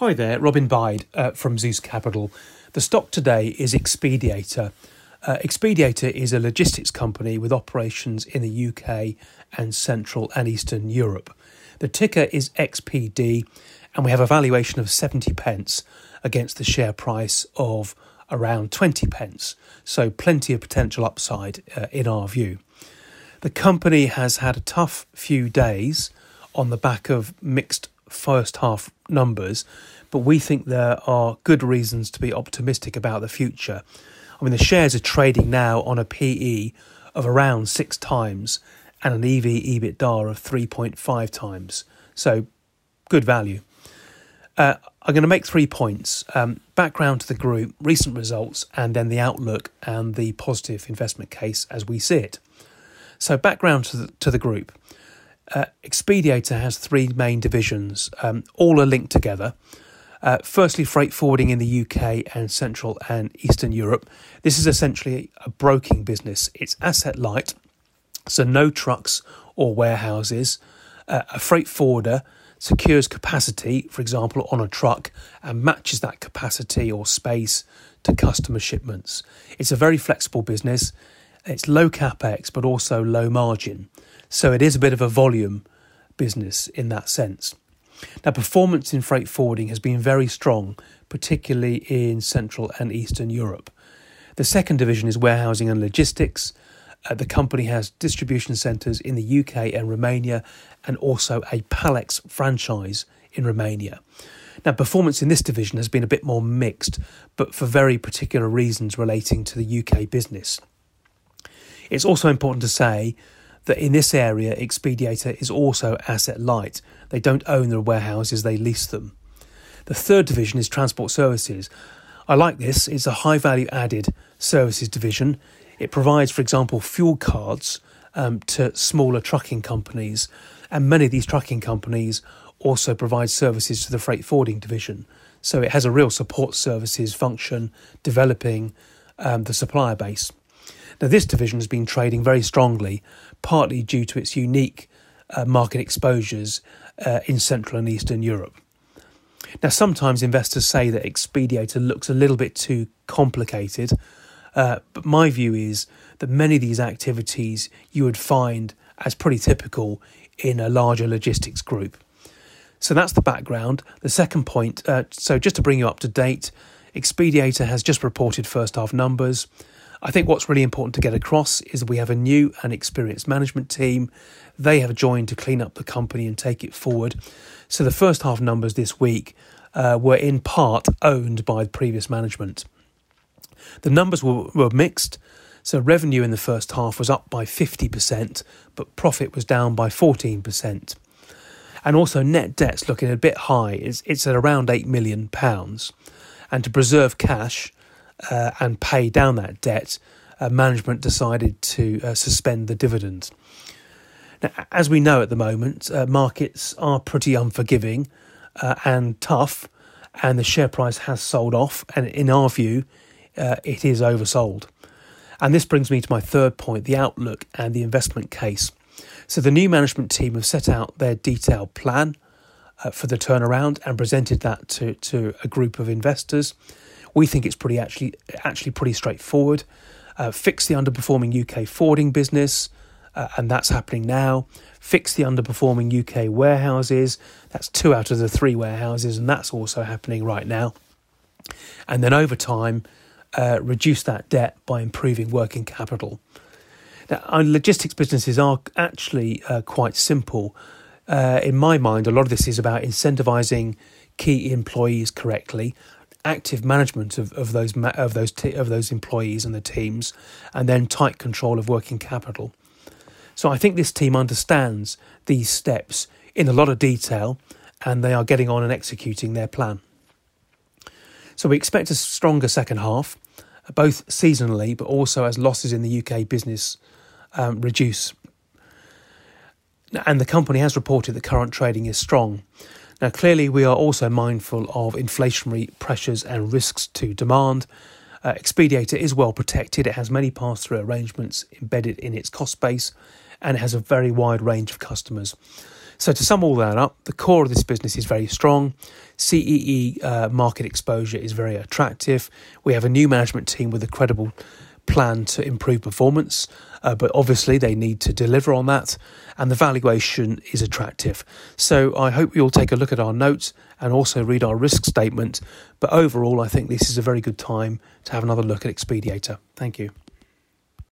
Hi there, Robin Byde uh, from Zeus Capital. The stock today is Xpediator. Uh, Xpediator is a logistics company with operations in the UK and Central and Eastern Europe. The ticker is XPD, and we have a valuation of 70 pence against the share price of around 20 pence. So, plenty of potential upside uh, in our view. The company has had a tough few days on the back of mixed first half numbers, but we think there are good reasons to be optimistic about the future. I mean, the shares are trading now on a PE of around six times and an EV EBITDA of 3.5 times. So, good value. Uh, I'm going to make three points um, background to the group, recent results, and then the outlook and the positive investment case as we see it. So, background to the, to the group. Uh, Xpediator has three main divisions, um, all are linked together. Uh, firstly, freight forwarding in the UK and Central and Eastern Europe. This is essentially a broking business. It's asset light, so no trucks or warehouses. Uh, a freight forwarder secures capacity, for example, on a truck and matches that capacity or space to customer shipments. It's a very flexible business. It's low capex, but also low margin. So it is a bit of a volume business in that sense. Now, performance in freight forwarding has been very strong, particularly in Central and Eastern Europe. The second division is warehousing and logistics. Uh, the company has distribution centres in the UK and Romania, and also a Pall-Ex franchise in Romania. Now, performance in this division has been a bit more mixed, but for very particular reasons relating to the UK business. It's also important to say that in this area, Xpediator is also asset light. They don't own their warehouses, they lease them. The third division is transport services. I like this, it's a high value added services division. It provides, for example, fuel cards um, to smaller trucking companies, and many of these trucking companies also provide services to the freight forwarding division. So it has a real support services function developing um, the supplier base. Now, this division has been trading very strongly, partly due to its unique uh, market exposures uh, in Central and Eastern Europe. Now, sometimes investors say that Xpediator looks a little bit too complicated, uh, but my view is that many of these activities you would find as pretty typical in a larger logistics group. So that's the background. The second point, uh, so just to bring you up to date, Xpediator has just reported first half numbers. I think what's really important to get across is we have a new and experienced management team. They have joined to clean up the company and take it forward. So the first half numbers this week uh, were in part owned by previous management. The numbers were, were mixed. So revenue in the first half was up by 50%, but profit was down by 14%. And also net debt's looking a bit high. It's, it's at around £8 million. And to preserve cash, uh, and pay down that debt, uh, management decided to uh, suspend the dividend. Now, as we know at the moment, uh, markets are pretty unforgiving uh, and tough, and the share price has sold off. And in our view, uh, it is oversold. And this brings me to my third point the outlook and the investment case. So, the new management team have set out their detailed plan for the turnaround and presented that to, to a group of investors. We think it's pretty actually actually pretty straightforward. Uh, fix the underperforming UK forwarding business, uh, and that's happening now. Fix the underperforming UK warehouses. That's two out of the three warehouses, and that's also happening right now. And then over time, uh, reduce that debt by improving working capital. Now, our logistics businesses are actually uh, quite simple. Uh, in my mind, a lot of this is about incentivizing key employees correctly active management of, of those of those t- of those employees and the teams, and then tight control of working capital. So I think this team understands these steps in a lot of detail, and they are getting on and executing their plan. So we expect a stronger second half, both seasonally, but also as losses in the UK business um, reduce. And the company has reported that current trading is strong. Now, clearly, we are also mindful of inflationary pressures and risks to demand. Uh, Xpediator is well protected. It has many pass through arrangements embedded in its cost base and it has a very wide range of customers. So, to sum all that up, the core of this business is very strong. CEE uh, market exposure is very attractive. We have a new management team with a credible plan to improve performance, uh, but obviously they need to deliver on that, and the valuation is attractive. So I hope you'll take a look at our notes and also read our risk statement. But overall, I think this is a very good time to have another look at Xpediator. Thank you.